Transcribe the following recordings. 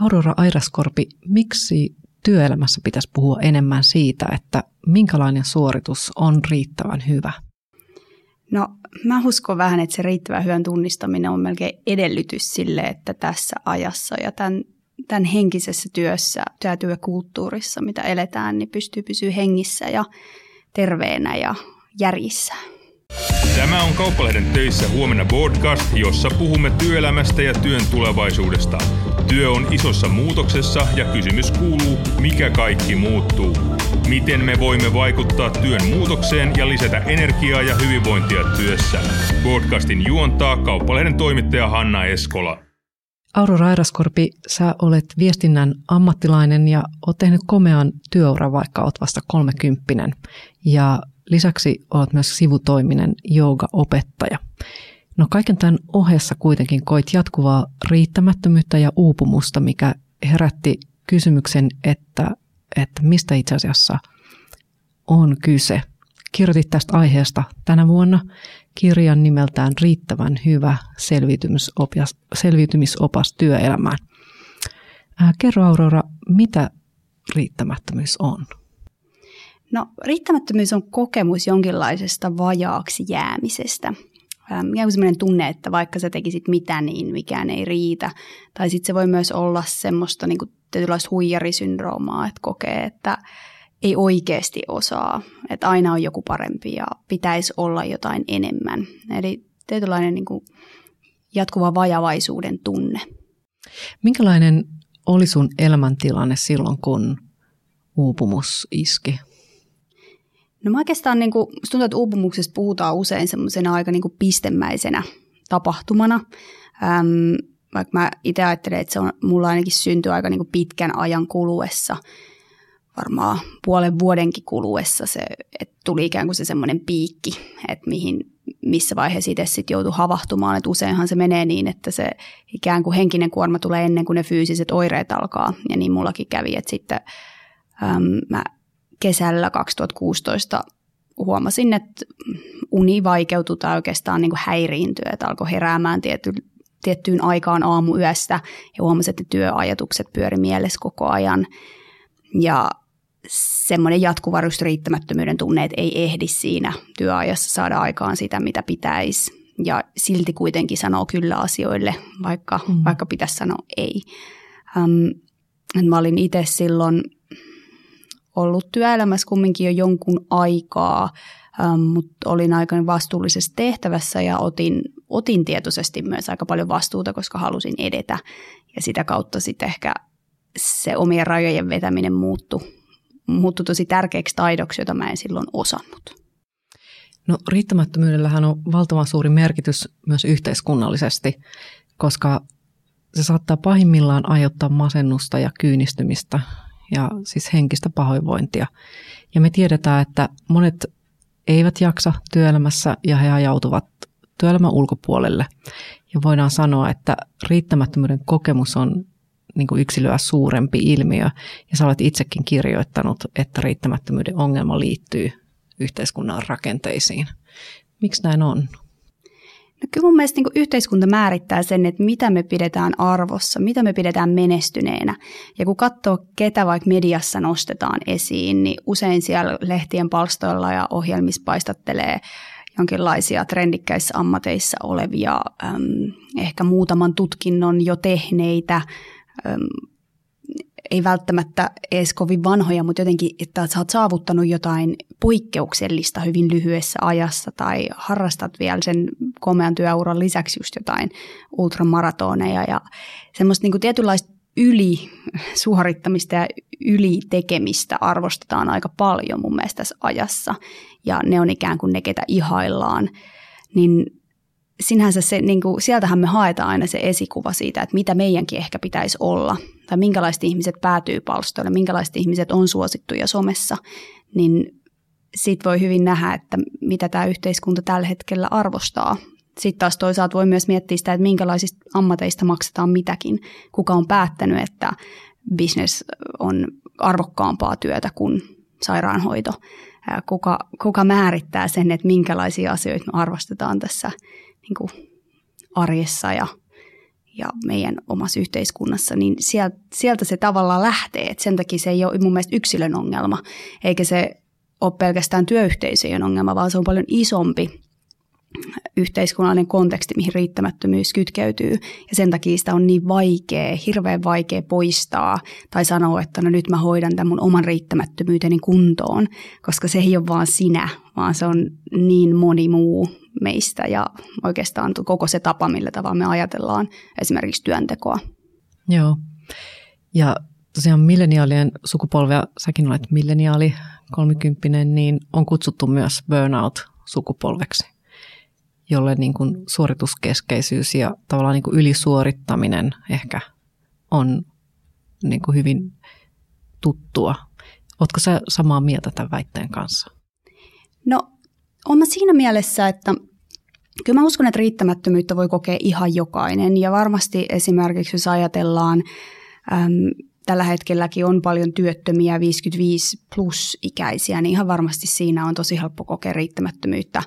Aurora Airaskorpi, miksi työelämässä pitäisi puhua enemmän siitä, että minkälainen suoritus on riittävän hyvä? No mä uskon vähän, että se riittävän hyvän tunnistaminen on melkein edellytys sille, että tässä ajassa ja tämän, tämän henkisessä työssä, työkulttuurissa, mitä eletään, niin pystyy pysyä hengissä ja terveenä ja järjissä. Tämä on Kauppalehden töissä huomenna podcast, jossa puhumme työelämästä ja työn tulevaisuudesta. Työ on isossa muutoksessa ja kysymys kuuluu, mikä kaikki muuttuu. Miten me voimme vaikuttaa työn muutokseen ja lisätä energiaa ja hyvinvointia työssä? Podcastin juontaa Kauppalehden toimittaja Hanna Eskola. Aurora Airaskorpi, sä olet viestinnän ammattilainen ja oot tehnyt komean työura, vaikka oot vasta kolmekymppinen. Ja lisäksi olet myös sivutoiminen jooga-opettaja. No kaiken tämän ohessa kuitenkin koit jatkuvaa riittämättömyyttä ja uupumusta, mikä herätti kysymyksen, että, että mistä itse asiassa on kyse. Kirjoitit tästä aiheesta tänä vuonna kirjan nimeltään Riittävän hyvä selviytymisopas, selviytymisopas työelämään. Ää, kerro Aurora, mitä riittämättömyys on? No riittämättömyys on kokemus jonkinlaisesta vajaaksi jäämisestä – ikään sellainen tunne, että vaikka sä tekisit mitä, niin mikään ei riitä. Tai sitten se voi myös olla semmoista niin tietynlaista huijarisyndroomaa, että kokee, että ei oikeasti osaa, että aina on joku parempi ja pitäisi olla jotain enemmän. Eli tietynlainen niin kuin jatkuva vajavaisuuden tunne. Minkälainen oli sun elämäntilanne silloin, kun uupumus iski? No mä oikeastaan niin kuin, tuntuu, että uupumuksesta puhutaan usein semmoisena aika niin kuin pistemäisenä tapahtumana. Äm, vaikka mä itse ajattelen, että se on mulla ainakin syntyy aika niin kuin pitkän ajan kuluessa, varmaan puolen vuodenkin kuluessa se, että tuli ikään kuin se semmoinen piikki, että mihin, missä vaiheessa itse sitten joutui havahtumaan. Että useinhan se menee niin, että se ikään kuin henkinen kuorma tulee ennen kuin ne fyysiset oireet alkaa. Ja niin mullakin kävi, että sitten äm, mä kesällä 2016 huomasin, että uni vaikeutui tai oikeastaan niin kuin häiriintyi, että alkoi heräämään tiety, tiettyyn aikaan aamuyöstä ja huomasin, että työajatukset pyöri mielessä koko ajan. Ja semmoinen jatkuva riittämättömyyden tunne, että ei ehdi siinä työajassa saada aikaan sitä, mitä pitäisi. Ja silti kuitenkin sanoo kyllä asioille, vaikka, mm. vaikka pitäisi sanoa ei. Um, mä olin itse silloin ollut työelämässä kumminkin jo jonkun aikaa, ähm, mutta olin aika vastuullisessa tehtävässä ja otin, otin tietoisesti myös aika paljon vastuuta, koska halusin edetä. Ja sitä kautta sitten ehkä se omien rajojen vetäminen muuttui, muuttui tosi tärkeäksi taidoksi, jota mä en silloin osannut. No riittämättömyydellähän on valtavan suuri merkitys myös yhteiskunnallisesti, koska se saattaa pahimmillaan aiheuttaa masennusta ja kyynistymistä ja siis henkistä pahoinvointia. Ja me tiedetään, että monet eivät jaksa työelämässä ja he ajautuvat työelämän ulkopuolelle. Ja voidaan sanoa, että riittämättömyyden kokemus on niin kuin yksilöä suurempi ilmiö. Ja sä olet itsekin kirjoittanut, että riittämättömyyden ongelma liittyy yhteiskunnan rakenteisiin. Miksi näin on? No kyllä mun mielestä niin yhteiskunta määrittää sen, että mitä me pidetään arvossa, mitä me pidetään menestyneenä. Ja kun katsoo, ketä vaikka mediassa nostetaan esiin, niin usein siellä lehtien palstoilla ja ohjelmissa paistattelee jonkinlaisia trendikkäissä ammateissa olevia, äm, ehkä muutaman tutkinnon jo tehneitä, äm, ei välttämättä edes kovin vanhoja, mutta jotenkin, että sä oot saavuttanut jotain poikkeuksellista hyvin lyhyessä ajassa tai harrastat vielä sen komean työuran lisäksi just jotain ultramaratoneja ja semmoista niin kuin tietynlaista ylisuorittamista ja ylitekemistä arvostetaan aika paljon mun mielestä tässä ajassa. Ja ne on ikään kuin ne, ketä ihaillaan, niin sinänsä se, niin kuin, sieltähän me haetaan aina se esikuva siitä, että mitä meidänkin ehkä pitäisi olla, tai minkälaiset ihmiset päätyy palstoille, minkälaiset ihmiset on suosittuja somessa, niin sit voi hyvin nähdä, että mitä tämä yhteiskunta tällä hetkellä arvostaa. Sitten taas toisaalta voi myös miettiä sitä, että minkälaisista ammateista maksetaan mitäkin. Kuka on päättänyt, että business on arvokkaampaa työtä kuin sairaanhoito. Kuka, kuka määrittää sen, että minkälaisia asioita me arvostetaan tässä niin kuin arjessa ja, ja meidän omassa yhteiskunnassa, niin sieltä se tavallaan lähtee. Et sen takia se ei ole mun mielestä yksilön ongelma, eikä se ole pelkästään työyhteisöjen ongelma, vaan se on paljon isompi yhteiskunnallinen konteksti, mihin riittämättömyys kytkeytyy. Ja sen takia sitä on niin vaikea, hirveän vaikea poistaa tai sanoa, että no nyt mä hoidan tämän mun oman riittämättömyyteni kuntoon, koska se ei ole vaan sinä, vaan se on niin moni muu meistä ja oikeastaan koko se tapa, millä tavalla me ajatellaan esimerkiksi työntekoa. Joo. Ja tosiaan milleniaalien sukupolvea, säkin olet milleniaali, kolmikymppinen, niin on kutsuttu myös burnout-sukupolveksi jolle niin kuin suorituskeskeisyys ja tavallaan niin kuin ylisuorittaminen ehkä on niin kuin hyvin tuttua. Oletko sä samaa mieltä tämän väitteen kanssa? No, olen siinä mielessä, että kyllä mä uskon, että riittämättömyyttä voi kokea ihan jokainen. Ja varmasti esimerkiksi, jos ajatellaan, äm, tällä hetkelläkin on paljon työttömiä 55 plus ikäisiä, niin ihan varmasti siinä on tosi helppo kokea riittämättömyyttä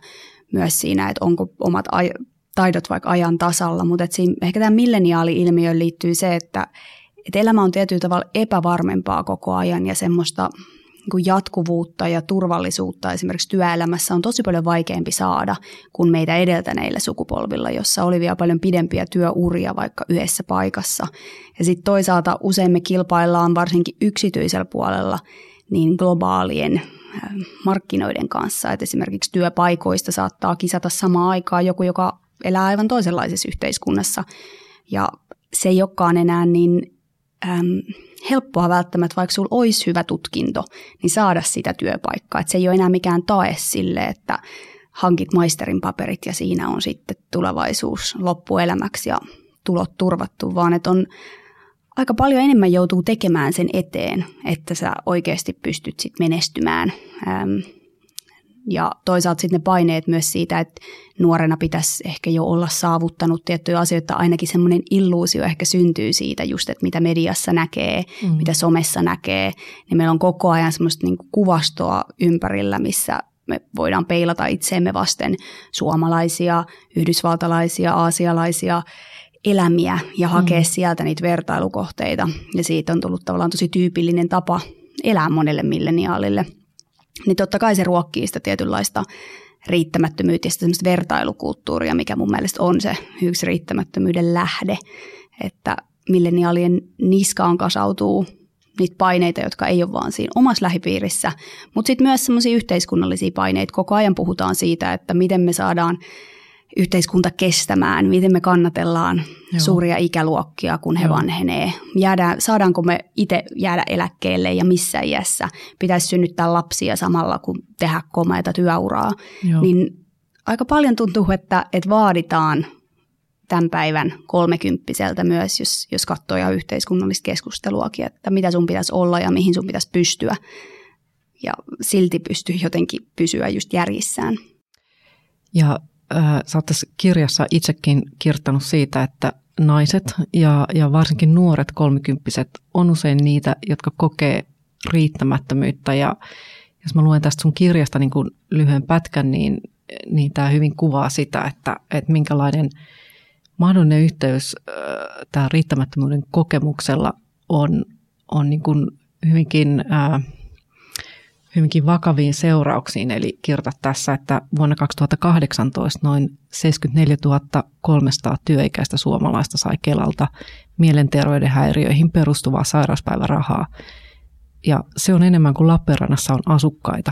myös siinä, että onko omat aj- taidot vaikka ajan tasalla, mutta siinä, ehkä tämä milleniaali-ilmiöön liittyy se, että, että elämä on tietyllä tavalla epävarmempaa koko ajan ja semmoista niin jatkuvuutta ja turvallisuutta esimerkiksi työelämässä on tosi paljon vaikeampi saada kuin meitä edeltäneillä sukupolvilla, jossa oli vielä paljon pidempiä työuria vaikka yhdessä paikassa. Ja sitten toisaalta usein me kilpaillaan varsinkin yksityisellä puolella niin globaalien markkinoiden kanssa. Että esimerkiksi työpaikoista saattaa kisata samaan aikaan joku, joka elää aivan toisenlaisessa yhteiskunnassa. Ja se ei olekaan enää niin äm, helppoa välttämättä, vaikka sulla olisi hyvä tutkinto, niin saada sitä työpaikkaa. Että se ei ole enää mikään tae sille, että hankit maisterin paperit ja siinä on sitten tulevaisuus loppuelämäksi ja tulot turvattu, vaan että on aika paljon enemmän joutuu tekemään sen eteen, että sä oikeasti pystyt sit menestymään. Ja toisaalta sitten ne paineet myös siitä, että nuorena pitäisi ehkä jo olla saavuttanut tiettyjä asioita, ainakin semmoinen illuusio ehkä syntyy siitä just, että mitä mediassa näkee, mm. mitä somessa näkee, niin meillä on koko ajan semmoista niin kuvastoa ympärillä, missä me voidaan peilata itseemme vasten suomalaisia, yhdysvaltalaisia, aasialaisia elämiä ja hakea mm. sieltä niitä vertailukohteita. Ja siitä on tullut tavallaan tosi tyypillinen tapa elää monelle milleniaalille. Niin totta kai se ruokkii sitä tietynlaista riittämättömyyttä ja sitä vertailukulttuuria, mikä mun mielestä on se yksi riittämättömyyden lähde, että milleniaalien niskaan kasautuu niitä paineita, jotka ei ole vaan siinä omassa lähipiirissä, mutta sitten myös semmoisia yhteiskunnallisia paineita. Koko ajan puhutaan siitä, että miten me saadaan yhteiskunta kestämään, miten me kannatellaan Joo. suuria ikäluokkia, kun he Joo. vanhenee. Jäädään, saadaanko me itse jäädä eläkkeelle ja missä iässä pitäisi synnyttää lapsia samalla, kun tehdä komeita työuraa. Joo. Niin aika paljon tuntuu, että, että vaaditaan tämän päivän kolmekymppiseltä myös, jos, jos katsoo ihan yhteiskunnallista keskusteluakin, että mitä sun pitäisi olla ja mihin sun pitäisi pystyä. Ja silti pystyy jotenkin pysyä just järjissään. Ja sä oot tässä kirjassa itsekin kirjoittanut siitä, että naiset ja, ja varsinkin nuoret kolmikymppiset on usein niitä, jotka kokee riittämättömyyttä. Ja jos mä luen tästä sun kirjasta niin kuin lyhyen pätkän, niin, niin tämä hyvin kuvaa sitä, että, että minkälainen mahdollinen yhteys äh, tämä riittämättömyyden kokemuksella on, on niin kuin hyvinkin... Äh, hyvinkin vakaviin seurauksiin. Eli kirjoitat tässä, että vuonna 2018 noin 74 300 työikäistä suomalaista sai Kelalta mielenterveyden häiriöihin perustuvaa sairauspäivärahaa. Ja se on enemmän kuin Lappeenrannassa on asukkaita.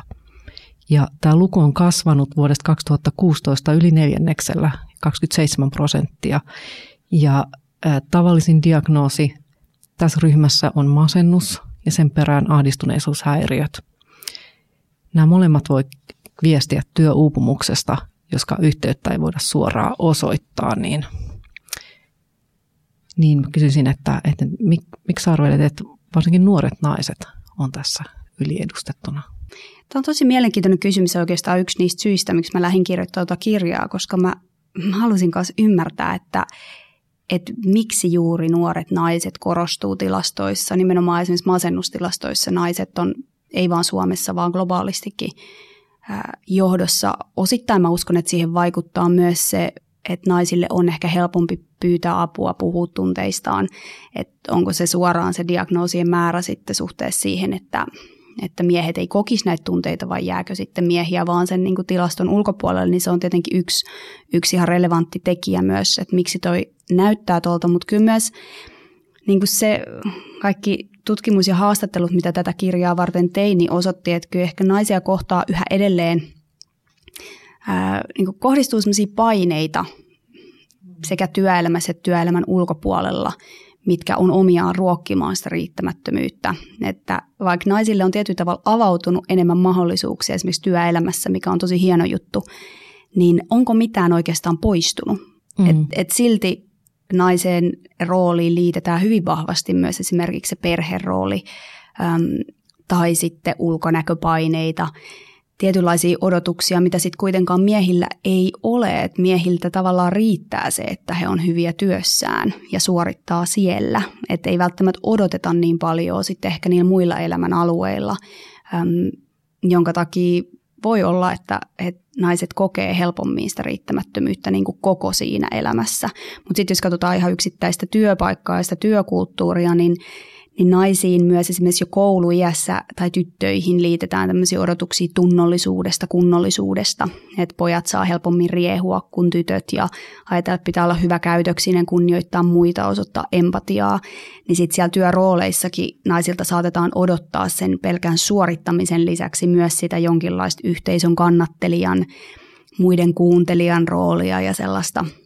Ja tämä luku on kasvanut vuodesta 2016 yli neljänneksellä, 27 prosenttia. Ja tavallisin diagnoosi tässä ryhmässä on masennus ja sen perään ahdistuneisuushäiriöt – Nämä molemmat voi viestiä työuupumuksesta, joska yhteyttä ei voida suoraan osoittaa, niin, niin kysyisin, että, että mik, miksi arvelet, että varsinkin nuoret naiset on tässä yliedustettuna? Tämä on tosi mielenkiintoinen kysymys oikeastaan yksi niistä syistä, miksi mä lähdin kirjoittamaan tuota kirjaa, koska mä, mä halusin myös ymmärtää, että, että miksi juuri nuoret naiset korostuu tilastoissa, nimenomaan esimerkiksi masennustilastoissa naiset on ei vaan Suomessa, vaan globaalistikin johdossa. Osittain mä uskon, että siihen vaikuttaa myös se että naisille on ehkä helpompi pyytää apua, puhua tunteistaan, että onko se suoraan se diagnoosien määrä sitten suhteessa siihen, että, että miehet ei kokisi näitä tunteita vai jääkö sitten miehiä vaan sen niin kuin tilaston ulkopuolelle, niin se on tietenkin yksi, yksi ihan relevantti tekijä myös, että miksi toi näyttää tuolta, mutta kyllä myös niin kuin se kaikki tutkimus ja haastattelut, mitä tätä kirjaa varten tein, niin osoitti, että kyllä ehkä naisia kohtaa yhä edelleen ää, niin kohdistuu sellaisia paineita sekä työelämässä että työelämän ulkopuolella, mitkä on omiaan ruokkimaan sitä riittämättömyyttä. Että vaikka naisille on tietyllä tavalla avautunut enemmän mahdollisuuksia esimerkiksi työelämässä, mikä on tosi hieno juttu, niin onko mitään oikeastaan poistunut? Mm. Et, et silti naisen rooliin liitetään hyvin vahvasti myös esimerkiksi se perherooli äm, tai sitten ulkonäköpaineita, tietynlaisia odotuksia, mitä sitten kuitenkaan miehillä ei ole. Et miehiltä tavallaan riittää se, että he on hyviä työssään ja suorittaa siellä. Että ei välttämättä odoteta niin paljon sitten ehkä niillä muilla elämän alueilla, äm, jonka takia voi olla, että, että naiset kokee helpommin sitä riittämättömyyttä niin kuin koko siinä elämässä. Mutta sitten jos katsotaan ihan yksittäistä työpaikkaa ja sitä työkulttuuria, niin niin naisiin myös esimerkiksi jo kouluiässä tai tyttöihin liitetään tämmöisiä odotuksia tunnollisuudesta, kunnollisuudesta, että pojat saa helpommin riehua kuin tytöt ja ajatella, että pitää olla hyvä käytöksinen, kunnioittaa muita, osoittaa empatiaa, niin sitten siellä työrooleissakin naisilta saatetaan odottaa sen pelkän suorittamisen lisäksi myös sitä jonkinlaista yhteisön kannattelijan, muiden kuuntelijan roolia ja sellaista –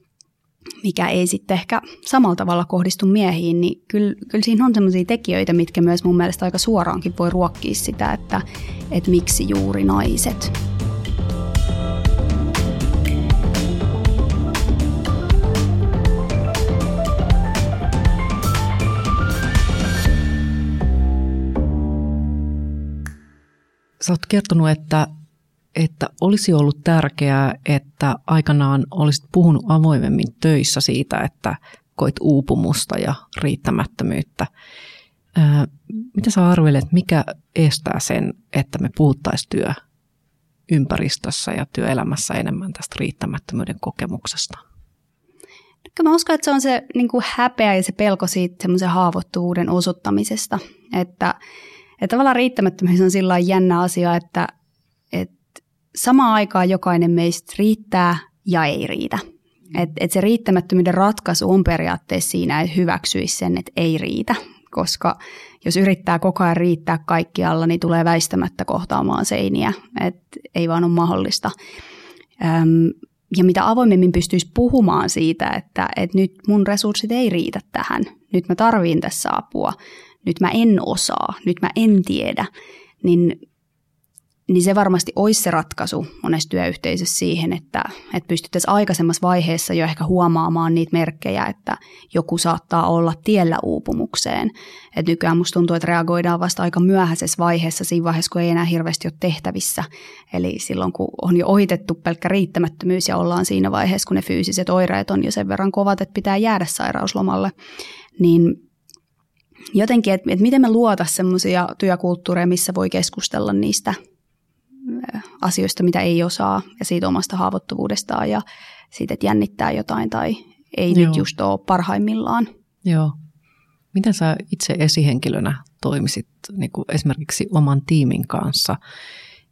mikä ei sitten ehkä samalla tavalla kohdistu miehiin, niin kyllä, kyllä siinä on sellaisia tekijöitä, mitkä myös mun mielestä aika suoraankin voi ruokkia sitä, että, että miksi juuri naiset. Sä oot kertonut, että että olisi ollut tärkeää, että aikanaan olisit puhunut avoimemmin töissä siitä, että koit uupumusta ja riittämättömyyttä. mitä sä arvelet, mikä estää sen, että me puhuttaisiin työympäristössä ja työelämässä enemmän tästä riittämättömyyden kokemuksesta? Mä uskon, että se on se niin kuin häpeä ja se pelko siitä semmoisen haavoittuvuuden osoittamisesta. Että, että tavallaan riittämättömyys on sillä jännä asia, että samaan aikaan jokainen meistä riittää ja ei riitä. Et, et se riittämättömyyden ratkaisu on periaatteessa siinä, että hyväksyisi sen, että ei riitä, koska jos yrittää koko ajan riittää kaikkialla, niin tulee väistämättä kohtaamaan seiniä, että ei vaan ole mahdollista. Öm, ja mitä avoimemmin pystyisi puhumaan siitä, että, että nyt mun resurssit ei riitä tähän, nyt mä tarviin tässä apua, nyt mä en osaa, nyt mä en tiedä, niin niin se varmasti olisi se ratkaisu monessa työyhteisössä siihen, että, että pystyttäisiin aikaisemmassa vaiheessa jo ehkä huomaamaan niitä merkkejä, että joku saattaa olla tiellä uupumukseen. Et nykyään musta tuntuu, että reagoidaan vasta aika myöhäisessä vaiheessa, siinä vaiheessa, kun ei enää hirveästi ole tehtävissä. Eli silloin, kun on jo ohitettu pelkkä riittämättömyys ja ollaan siinä vaiheessa, kun ne fyysiset oireet on jo sen verran kovat, että pitää jäädä sairauslomalle, niin jotenkin, että, miten me luota semmoisia työkulttuureja, missä voi keskustella niistä – asioista, mitä ei osaa ja siitä omasta haavoittuvuudestaan ja siitä, että jännittää jotain tai ei Joo. nyt just ole parhaimmillaan. Joo. Miten sä itse esihenkilönä toimisit niin kuin esimerkiksi oman tiimin kanssa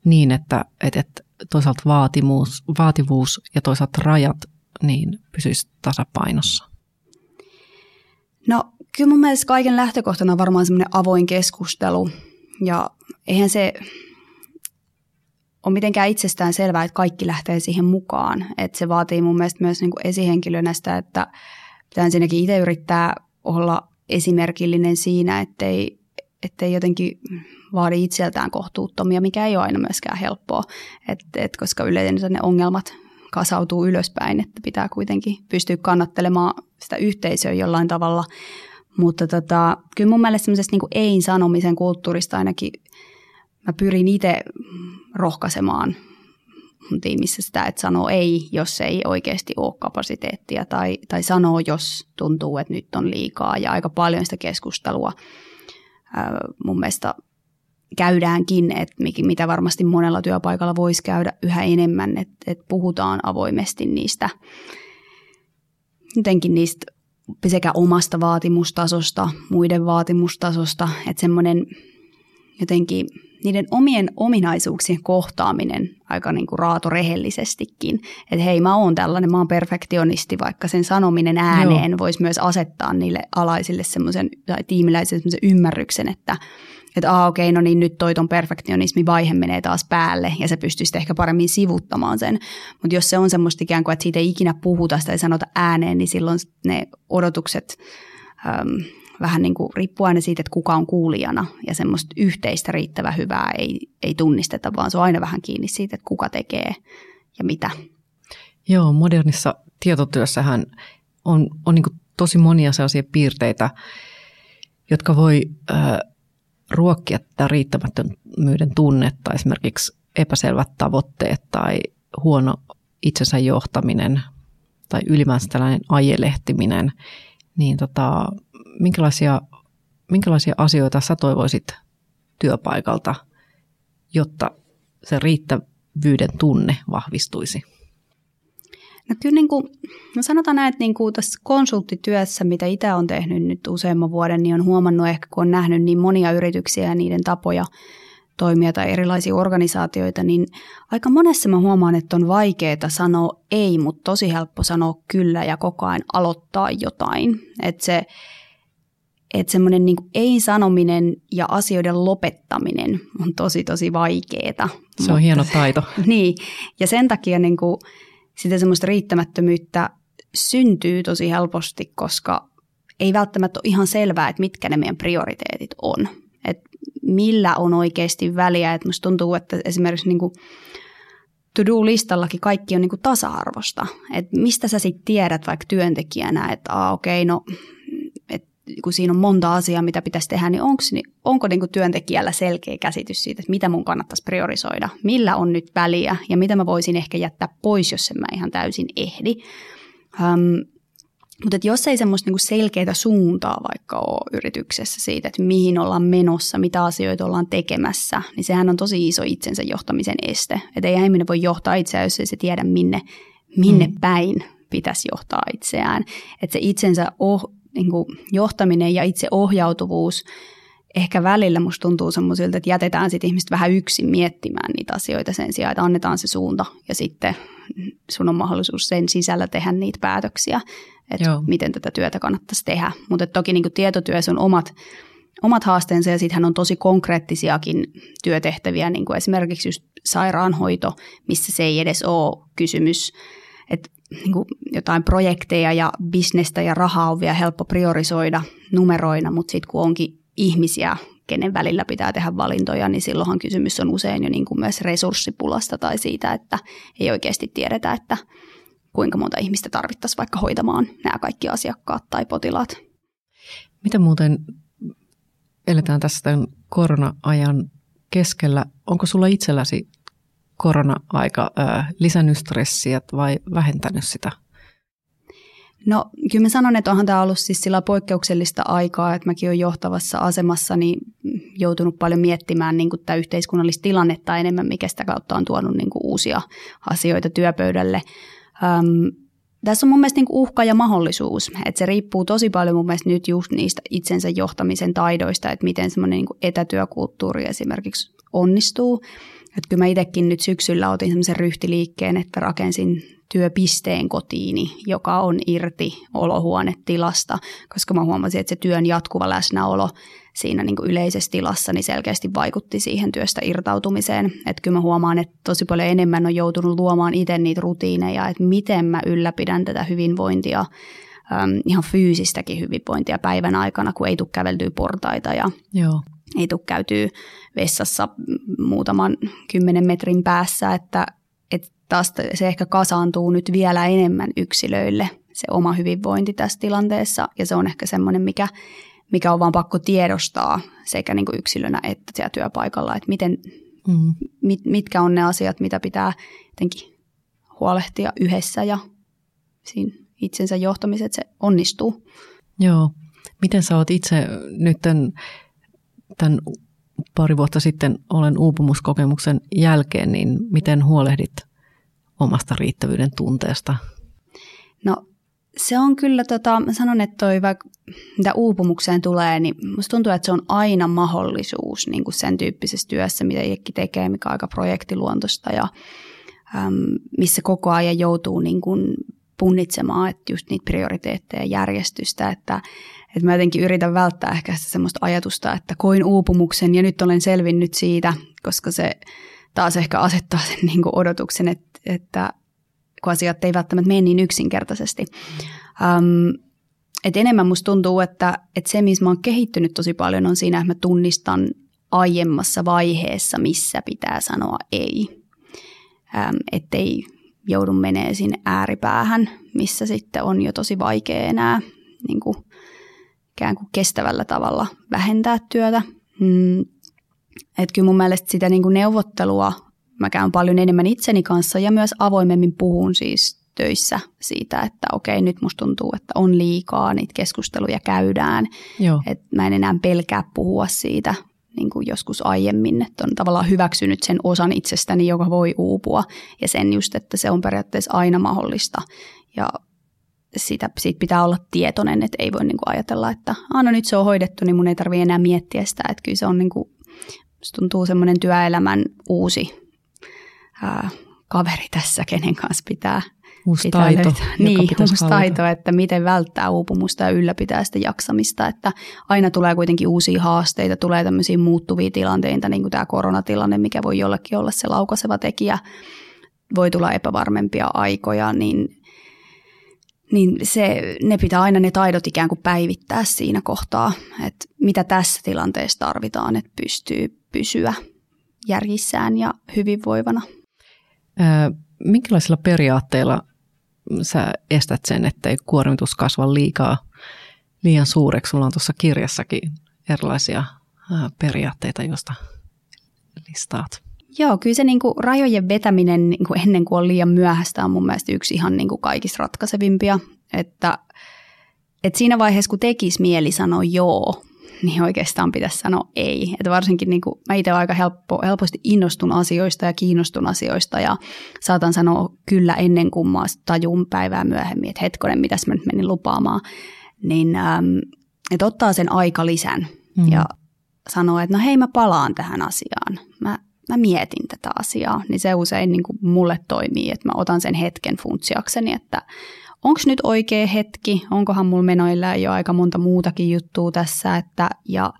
niin, että, että toisaalta vaativuus, vaativuus ja toisaalta rajat niin pysyisi tasapainossa? No kyllä mun mielestä kaiken lähtökohtana on varmaan semmoinen avoin keskustelu ja eihän se on mitenkään itsestään selvää, että kaikki lähtee siihen mukaan. Että se vaatii mun mielestä myös niin kuin esihenkilönä sitä, että pitää ensinnäkin itse yrittää olla esimerkillinen siinä, ettei, ettei jotenkin vaadi itseltään kohtuuttomia, mikä ei ole aina myöskään helppoa, et, et koska yleensä ne ongelmat kasautuu ylöspäin, että pitää kuitenkin pystyä kannattelemaan sitä yhteisöä jollain tavalla. Mutta tota, kyllä mun mielestä semmoisesta niin ei-sanomisen kulttuurista ainakin mä pyrin itse rohkaisemaan tiimissä sitä, että sanoo ei, jos ei oikeasti ole kapasiteettia, tai, tai sanoo, jos tuntuu, että nyt on liikaa, ja aika paljon sitä keskustelua ää, mun mielestä käydäänkin, että mitä varmasti monella työpaikalla voisi käydä yhä enemmän, että, että puhutaan avoimesti niistä, jotenkin niistä sekä omasta vaatimustasosta, muiden vaatimustasosta, että semmoinen jotenkin niiden omien ominaisuuksien kohtaaminen aika niin kuin raatorehellisestikin. Että hei, mä oon tällainen, mä oon perfektionisti, vaikka sen sanominen ääneen voisi myös asettaa niille alaisille semmoisen, tai tiimiläisille semmoisen ymmärryksen, että että ah, okei, okay, no niin nyt toi ton perfektionismi vaihe menee taas päälle ja se pystyisi ehkä paremmin sivuttamaan sen. Mutta jos se on semmoista ikään kuin, että siitä ei ikinä puhuta sitä ei sanota ääneen, niin silloin ne odotukset äm, vähän niin kuin riippuu aina siitä, että kuka on kuulijana ja semmoista yhteistä riittävä hyvää ei, ei tunnisteta, vaan se on aina vähän kiinni siitä, että kuka tekee ja mitä. Joo, modernissa tietotyössähän on, on niin tosi monia sellaisia piirteitä, jotka voi äh, ruokkia tätä riittämättömyyden tunnetta, esimerkiksi epäselvät tavoitteet tai huono itsensä johtaminen tai ylimääräistä tällainen ajelehtiminen, niin tota, minkälaisia, minkälaisia asioita sä toivoisit työpaikalta, jotta se riittävyyden tunne vahvistuisi? No kyllä niin kuin, no sanotaan näin, että niin kuin tässä konsulttityössä, mitä itse on tehnyt nyt useamman vuoden, niin on huomannut ehkä, kun on nähnyt niin monia yrityksiä ja niiden tapoja toimia tai erilaisia organisaatioita, niin aika monessa mä huomaan, että on vaikeaa sanoa ei, mutta tosi helppo sanoa kyllä ja koko ajan aloittaa jotain. Että se, että semmoinen niin ei-sanominen ja asioiden lopettaminen on tosi tosi vaikeaa. Se on hieno taito. niin, ja sen takia niin kuin, sitä semmoista riittämättömyyttä syntyy tosi helposti, koska ei välttämättä ole ihan selvää, että mitkä ne meidän prioriteetit on. Että millä on oikeasti väliä. Että musta tuntuu, että esimerkiksi niin kuin to-do-listallakin kaikki on niin kuin tasa-arvosta. Että mistä sä sitten tiedät vaikka työntekijänä, että okei, okay, no kun siinä on monta asiaa, mitä pitäisi tehdä, niin, onks, niin onko niin kuin työntekijällä selkeä käsitys siitä, että mitä mun kannattaisi priorisoida, millä on nyt väliä ja mitä mä voisin ehkä jättää pois, jos en mä ihan täysin ehdi. Um, mutta jos ei semmoista niinku selkeää suuntaa vaikka ole yrityksessä siitä, että mihin ollaan menossa, mitä asioita ollaan tekemässä, niin sehän on tosi iso itsensä johtamisen este. Että ei ihminen voi johtaa itseään, jos ei se tiedä, minne, minne mm. päin pitäisi johtaa itseään. Että se itsensä oh, niin kuin johtaminen ja itse ohjautuvuus ehkä välillä musta tuntuu semmoisilta, että jätetään sitten ihmiset vähän yksin miettimään niitä asioita sen sijaan, että annetaan se suunta ja sitten sun on mahdollisuus sen sisällä tehdä niitä päätöksiä, että Joo. miten tätä työtä kannattaisi tehdä. Mutta toki niin kuin tietotyössä on omat, omat haasteensa ja sittenhän on tosi konkreettisiakin työtehtäviä, niin kuin esimerkiksi just sairaanhoito, missä se ei edes ole kysymys, että niin kuin jotain projekteja ja bisnestä ja rahaa on vielä helppo priorisoida numeroina, mutta sitten kun onkin ihmisiä, kenen välillä pitää tehdä valintoja, niin silloinhan kysymys on usein jo niin kuin myös resurssipulasta tai siitä, että ei oikeasti tiedetä, että kuinka monta ihmistä tarvittaisiin vaikka hoitamaan nämä kaikki asiakkaat tai potilaat. Mitä muuten eletään tässä tämän korona-ajan keskellä? Onko sulla itselläsi korona-aika lisännyt stressiä vai vähentänyt sitä? No kyllä mä sanon, että onhan tämä ollut siis sillä poikkeuksellista aikaa, että mäkin olen johtavassa asemassa niin joutunut paljon miettimään niin tätä yhteiskunnallista tilannetta enemmän, mikä sitä kautta on tuonut niin uusia asioita työpöydälle. Öm, tässä on mun mielestä niin uhka ja mahdollisuus, että se riippuu tosi paljon mun mielestä nyt just niistä itsensä johtamisen taidoista, että miten semmoinen niin etätyökulttuuri esimerkiksi onnistuu. Että kyllä mä itsekin nyt syksyllä otin semmoisen ryhtiliikkeen, että rakensin työpisteen kotiini, joka on irti olohuonetilasta, koska mä huomasin, että se työn jatkuva läsnäolo siinä niin kuin yleisessä tilassa niin selkeästi vaikutti siihen työstä irtautumiseen. Että kyllä mä huomaan, että tosi paljon enemmän on joutunut luomaan itse niitä rutiineja, että miten mä ylläpidän tätä hyvinvointia, ihan fyysistäkin hyvinvointia päivän aikana, kun ei tule käveltyä portaita ja Joo ei tule käytyä vessassa muutaman kymmenen metrin päässä, että, että taas se ehkä kasaantuu nyt vielä enemmän yksilöille se oma hyvinvointi tässä tilanteessa ja se on ehkä semmoinen, mikä, mikä on vaan pakko tiedostaa sekä niin kuin yksilönä että siellä työpaikalla, että miten, mm. mit, mitkä on ne asiat, mitä pitää jotenkin huolehtia yhdessä ja siinä itsensä johtamiset se onnistuu. Joo. Miten sä oot itse nyt tämän pari vuotta sitten olen uupumuskokemuksen jälkeen, niin miten huolehdit omasta riittävyyden tunteesta? No se on kyllä, tota, sanon, että toi vaikka mitä uupumukseen tulee, niin musta tuntuu, että se on aina mahdollisuus niin kuin sen tyyppisessä työssä, mitä Jekki tekee, mikä on aika projektiluontoista ja äm, missä koko ajan joutuu niin kuin punnitsemaan, että just niitä prioriteetteja ja järjestystä, että, että mä jotenkin yritän välttää ehkä sitä semmoista ajatusta, että koin uupumuksen ja nyt olen selvinnyt siitä, koska se taas ehkä asettaa sen niin kuin odotuksen, että, että kun asiat ei välttämättä mene niin yksinkertaisesti. Um, et enemmän musta tuntuu, että, että se, missä mä oon kehittynyt tosi paljon, on siinä, että mä tunnistan aiemmassa vaiheessa, missä pitää sanoa ei. Ähm, ettei joudu menee sinne ääripäähän, missä sitten on jo tosi vaikea enää niin kuin, ikään kuin kestävällä tavalla vähentää työtä. Mm. Että kyllä mun mielestä sitä niin kuin neuvottelua mä käyn paljon enemmän itseni kanssa ja myös avoimemmin puhun siis töissä siitä, että okei, nyt musta tuntuu, että on liikaa, niitä keskusteluja käydään. Joo. Et mä en enää pelkää puhua siitä niin kuin joskus aiemmin, että on tavallaan hyväksynyt sen osan itsestäni, joka voi uupua ja sen just, että se on periaatteessa aina mahdollista ja siitä, siitä pitää olla tietoinen, että ei voi niin kuin ajatella, että no nyt se on hoidettu, niin mun ei tarvitse enää miettiä sitä, että kyllä se on niin kuin, tuntuu semmoinen työelämän uusi ää, kaveri tässä, kenen kanssa pitää Uusi taito. Niin, uusi taito, että miten välttää uupumusta ja ylläpitää sitä jaksamista. Että aina tulee kuitenkin uusia haasteita, tulee tämmöisiä muuttuvia tilanteita, niin kuin tämä koronatilanne, mikä voi jollekin olla se laukaseva tekijä. Voi tulla epävarmempia aikoja, niin, niin se, ne pitää aina ne taidot ikään kuin päivittää siinä kohtaa, että mitä tässä tilanteessa tarvitaan, että pystyy pysyä järjissään ja hyvinvoivana. minkälaisilla periaatteilla sä estät sen, ettei kuormitus kasva liikaa liian suureksi. Sulla on tuossa kirjassakin erilaisia periaatteita, joista listaat. Joo, kyllä se niin kuin rajojen vetäminen niin kuin ennen kuin on liian myöhäistä on mun mielestä yksi ihan niin kuin kaikista ratkaisevimpia. Että, että siinä vaiheessa, kun tekisi mieli sanoa joo, niin oikeastaan pitäisi sanoa ei. Että varsinkin niin kuin, mä itse aika helppo, helposti innostun asioista ja kiinnostun asioista ja saatan sanoa kyllä ennen kuin mä tajun päivää myöhemmin, että hetkonen, mitäs mä nyt menin lupaamaan. Niin äm, että ottaa sen aika lisän mm. ja sanoo, että no hei mä palaan tähän asiaan. Mä, mä mietin tätä asiaa, niin se usein niin kuin mulle toimii, että mä otan sen hetken funtsiakseni, että onko nyt oikea hetki, onkohan mulla menoilla? Jo aika monta muutakin juttua tässä, että, ja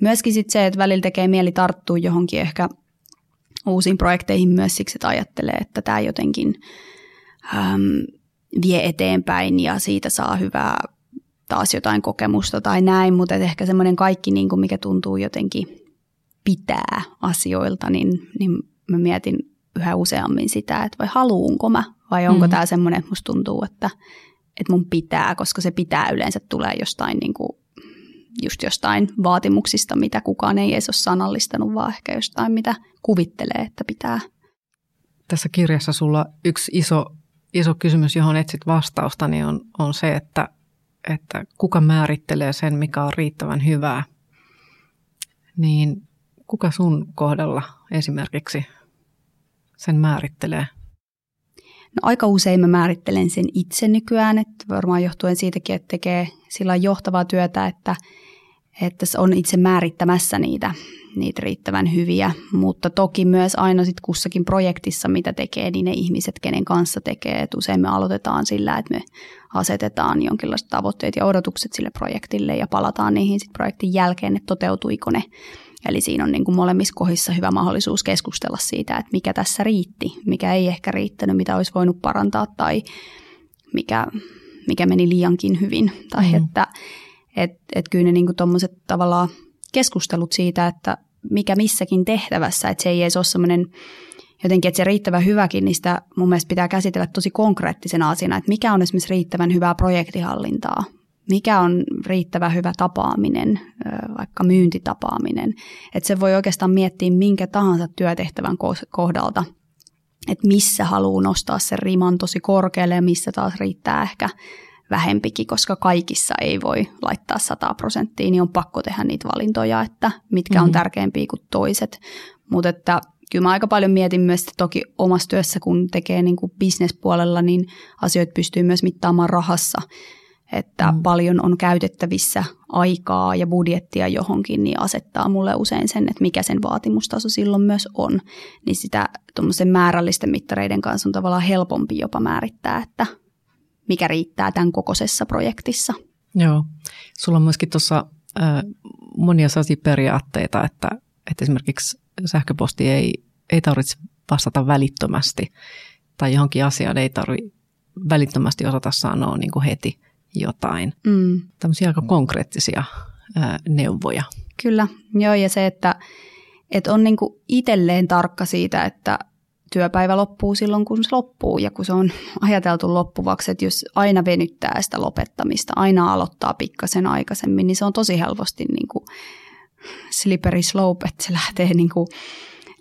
myöskin sit se, että välillä tekee mieli tarttua johonkin ehkä uusiin projekteihin myös siksi, että ajattelee, että tämä jotenkin äm, vie eteenpäin ja siitä saa hyvää taas jotain kokemusta tai näin, mutta ehkä semmoinen kaikki, niin kuin mikä tuntuu jotenkin pitää asioilta, niin, niin mä mietin yhä useammin sitä, että vai haluunko mä vai onko mm. tämä semmoinen, että musta tuntuu, että, että mun pitää, koska se pitää yleensä tulee jostain niin kuin, just jostain vaatimuksista, mitä kukaan ei edes ole sanallistanut, vaan ehkä jostain, mitä kuvittelee, että pitää. Tässä kirjassa sulla yksi iso, iso kysymys, johon etsit vastausta, niin on, on se, että, että kuka määrittelee sen, mikä on riittävän hyvää. Niin kuka sun kohdalla esimerkiksi sen määrittelee? No aika usein mä määrittelen sen itse nykyään, että varmaan johtuen siitäkin, että tekee sillä johtavaa työtä, että, että on itse määrittämässä niitä, niitä riittävän hyviä, mutta toki myös aina sitten kussakin projektissa, mitä tekee, niin ne ihmiset, kenen kanssa tekee, että usein me aloitetaan sillä, että me asetetaan jonkinlaiset tavoitteet ja odotukset sille projektille ja palataan niihin sitten projektin jälkeen, että toteutuiko ne Eli siinä on niin kuin molemmissa kohdissa hyvä mahdollisuus keskustella siitä, että mikä tässä riitti, mikä ei ehkä riittänyt, mitä olisi voinut parantaa tai mikä, mikä meni liiankin hyvin. Tai mm. että et, et kyllä ne niin tuommoiset tavallaan keskustelut siitä, että mikä missäkin tehtävässä, että se ei edes ole semmoinen jotenkin, että se riittävän hyväkin, niin sitä mun mielestä pitää käsitellä tosi konkreettisena asiana, että mikä on esimerkiksi riittävän hyvää projektihallintaa, mikä on riittävä hyvä tapaaminen, vaikka myyntitapaaminen. Että se voi oikeastaan miettiä minkä tahansa työtehtävän kohdalta, että missä haluaa nostaa sen riman tosi korkealle ja missä taas riittää ehkä vähempikin, koska kaikissa ei voi laittaa 100 prosenttia, niin on pakko tehdä niitä valintoja, että mitkä on mm-hmm. tärkeämpiä kuin toiset. Mutta että kyllä mä aika paljon mietin myös, että toki omassa työssä, kun tekee niin kuin bisnespuolella, niin asioita pystyy myös mittaamaan rahassa. Että mm. paljon on käytettävissä aikaa ja budjettia johonkin, niin asettaa mulle usein sen, että mikä sen vaatimustaso silloin myös on. Niin sitä tuommoisen määrällisten mittareiden kanssa on tavallaan helpompi jopa määrittää, että mikä riittää tämän kokoisessa projektissa. Joo. Sulla on myöskin tuossa äh, monia sellaisia periaatteita, että, että esimerkiksi sähköposti ei, ei tarvitse vastata välittömästi tai johonkin asiaan ei tarvitse välittömästi osata sanoa niin kuin heti jotain. Mm. Tämmöisiä aika konkreettisia ää, neuvoja. Kyllä, joo ja se, että, että on niin kuin itselleen tarkka siitä, että työpäivä loppuu silloin, kun se loppuu ja kun se on ajateltu loppuvaksi, että jos aina venyttää sitä lopettamista, aina aloittaa pikkasen aikaisemmin, niin se on tosi helposti niin kuin slippery slope, että se lähtee niin kuin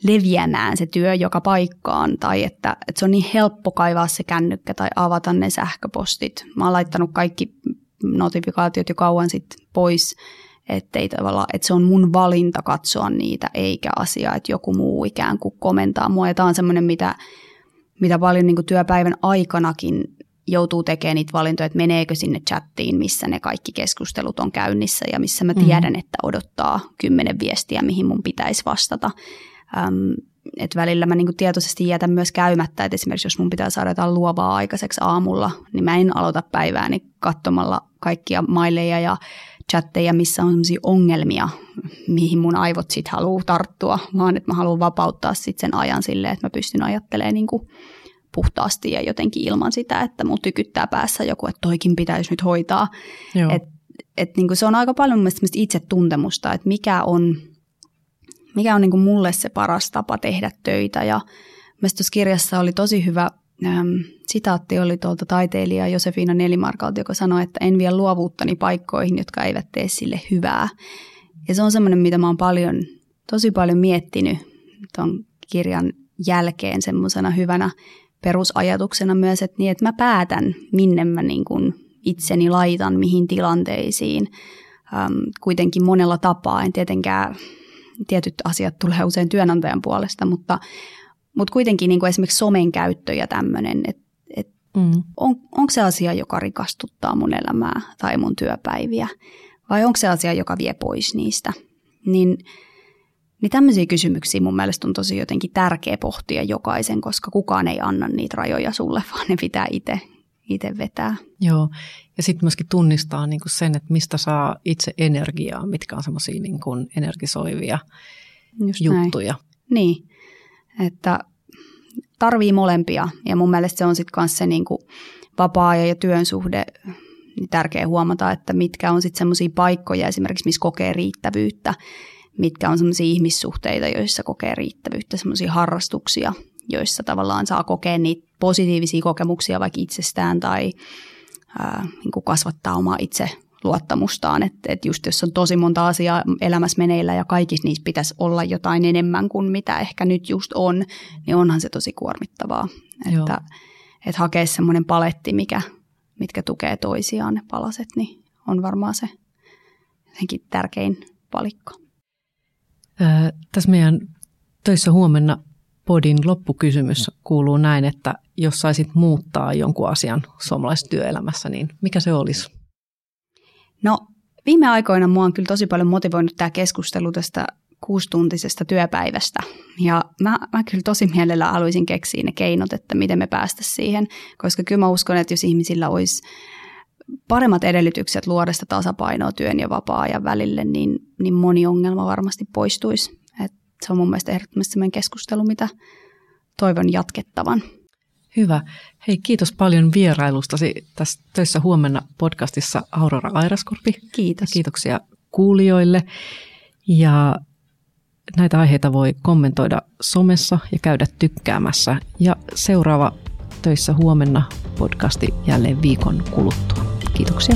leviämään se työ joka paikkaan tai että, että se on niin helppo kaivaa se kännykkä tai avata ne sähköpostit. Mä oon laittanut kaikki notifikaatiot jo kauan sitten pois, ettei tavallaan, että se on mun valinta katsoa niitä eikä asia, että joku muu ikään kuin komentaa mua. Ja tämä on semmoinen, mitä, mitä paljon niin kuin työpäivän aikanakin joutuu tekemään niitä valintoja, että meneekö sinne chattiin, missä ne kaikki keskustelut on käynnissä ja missä mä mm-hmm. tiedän, mm. että odottaa kymmenen viestiä, mihin mun pitäisi vastata. Ähm, että välillä mä niinku tietoisesti jätän myös käymättä, että esimerkiksi jos mun pitää saada jotain luovaa aikaiseksi aamulla, niin mä en aloita päivääni katsomalla kaikkia maileja ja chatteja, missä on sellaisia ongelmia, mihin mun aivot sitten haluaa tarttua, vaan että mä haluan vapauttaa sitten sen ajan silleen, että mä pystyn ajattelemaan niinku puhtaasti ja jotenkin ilman sitä, että mun tykyttää päässä joku, että toikin pitäisi nyt hoitaa. Et, et niinku se on aika paljon mun itse tuntemusta, että mikä on, mikä on niinku mulle se paras tapa tehdä töitä. Ja tuossa kirjassa oli tosi hyvä äm, sitaatti oli tuolta taiteilija Josefina Nelimarkalta, joka sanoi, että en vie luovuuttani paikkoihin, jotka eivät tee sille hyvää. Ja se on semmoinen, mitä mä oon paljon, tosi paljon miettinyt tuon kirjan jälkeen semmoisena hyvänä perusajatuksena myös, että, niin, että mä päätän, minne mä niin kuin itseni laitan, mihin tilanteisiin. Ähm, kuitenkin monella tapaa, en tietenkään, tietyt asiat tulee usein työnantajan puolesta, mutta, mutta kuitenkin niin kuin esimerkiksi somen käyttö ja tämmöinen, että et mm. on, onko se asia, joka rikastuttaa mun elämää tai mun työpäiviä, vai onko se asia, joka vie pois niistä, niin – niin tämmöisiä kysymyksiä mun mielestä on tosi jotenkin tärkeä pohtia jokaisen, koska kukaan ei anna niitä rajoja sulle, vaan ne pitää itse itse vetää. Joo, ja sitten myöskin tunnistaa niin kuin sen, että mistä saa itse energiaa, mitkä on semmoisia niin kuin energisoivia Just juttuja. Näin. Niin, että tarvii molempia, ja mun mielestä se on sitten kanssa se niin kuin vapaa ja työn suhde, niin tärkeä huomata, että mitkä on sitten semmoisia paikkoja esimerkiksi, missä kokee riittävyyttä, mitkä on sellaisia ihmissuhteita, joissa kokee riittävyyttä, sellaisia harrastuksia, joissa tavallaan saa kokea niitä positiivisia kokemuksia vaikka itsestään tai ää, niin kuin kasvattaa omaa itse luottamustaan, että, että just jos on tosi monta asiaa elämässä meneillä ja kaikissa niissä pitäisi olla jotain enemmän kuin mitä ehkä nyt just on, niin onhan se tosi kuormittavaa. Että, että hakea semmoinen paletti, mikä, mitkä tukee toisiaan ne palaset, niin on varmaan se jotenkin tärkein palikko. Tässä meidän töissä huomenna podin loppukysymys kuuluu näin, että jos saisit muuttaa jonkun asian suomalaisessa työelämässä, niin mikä se olisi? No viime aikoina mua on kyllä tosi paljon motivoinut tämä keskustelu tästä kuustuntisesta työpäivästä. Ja mä, mä kyllä tosi mielellä haluaisin keksiä ne keinot, että miten me päästä siihen, koska kyllä mä uskon, että jos ihmisillä olisi paremmat edellytykset luoda sitä tasapainoa työn ja vapaa-ajan välille, niin, niin moni ongelma varmasti poistuisi. Et se on mun mielestä ehdottomasti sellainen keskustelu, mitä toivon jatkettavan. Hyvä. Hei, kiitos paljon vierailustasi tässä töissä huomenna podcastissa Aurora Airaskorpi. Kiitos. Kiitoksia kuulijoille. Ja näitä aiheita voi kommentoida somessa ja käydä tykkäämässä. Ja seuraava töissä huomenna podcasti jälleen viikon kuluttua. Kiitoksia.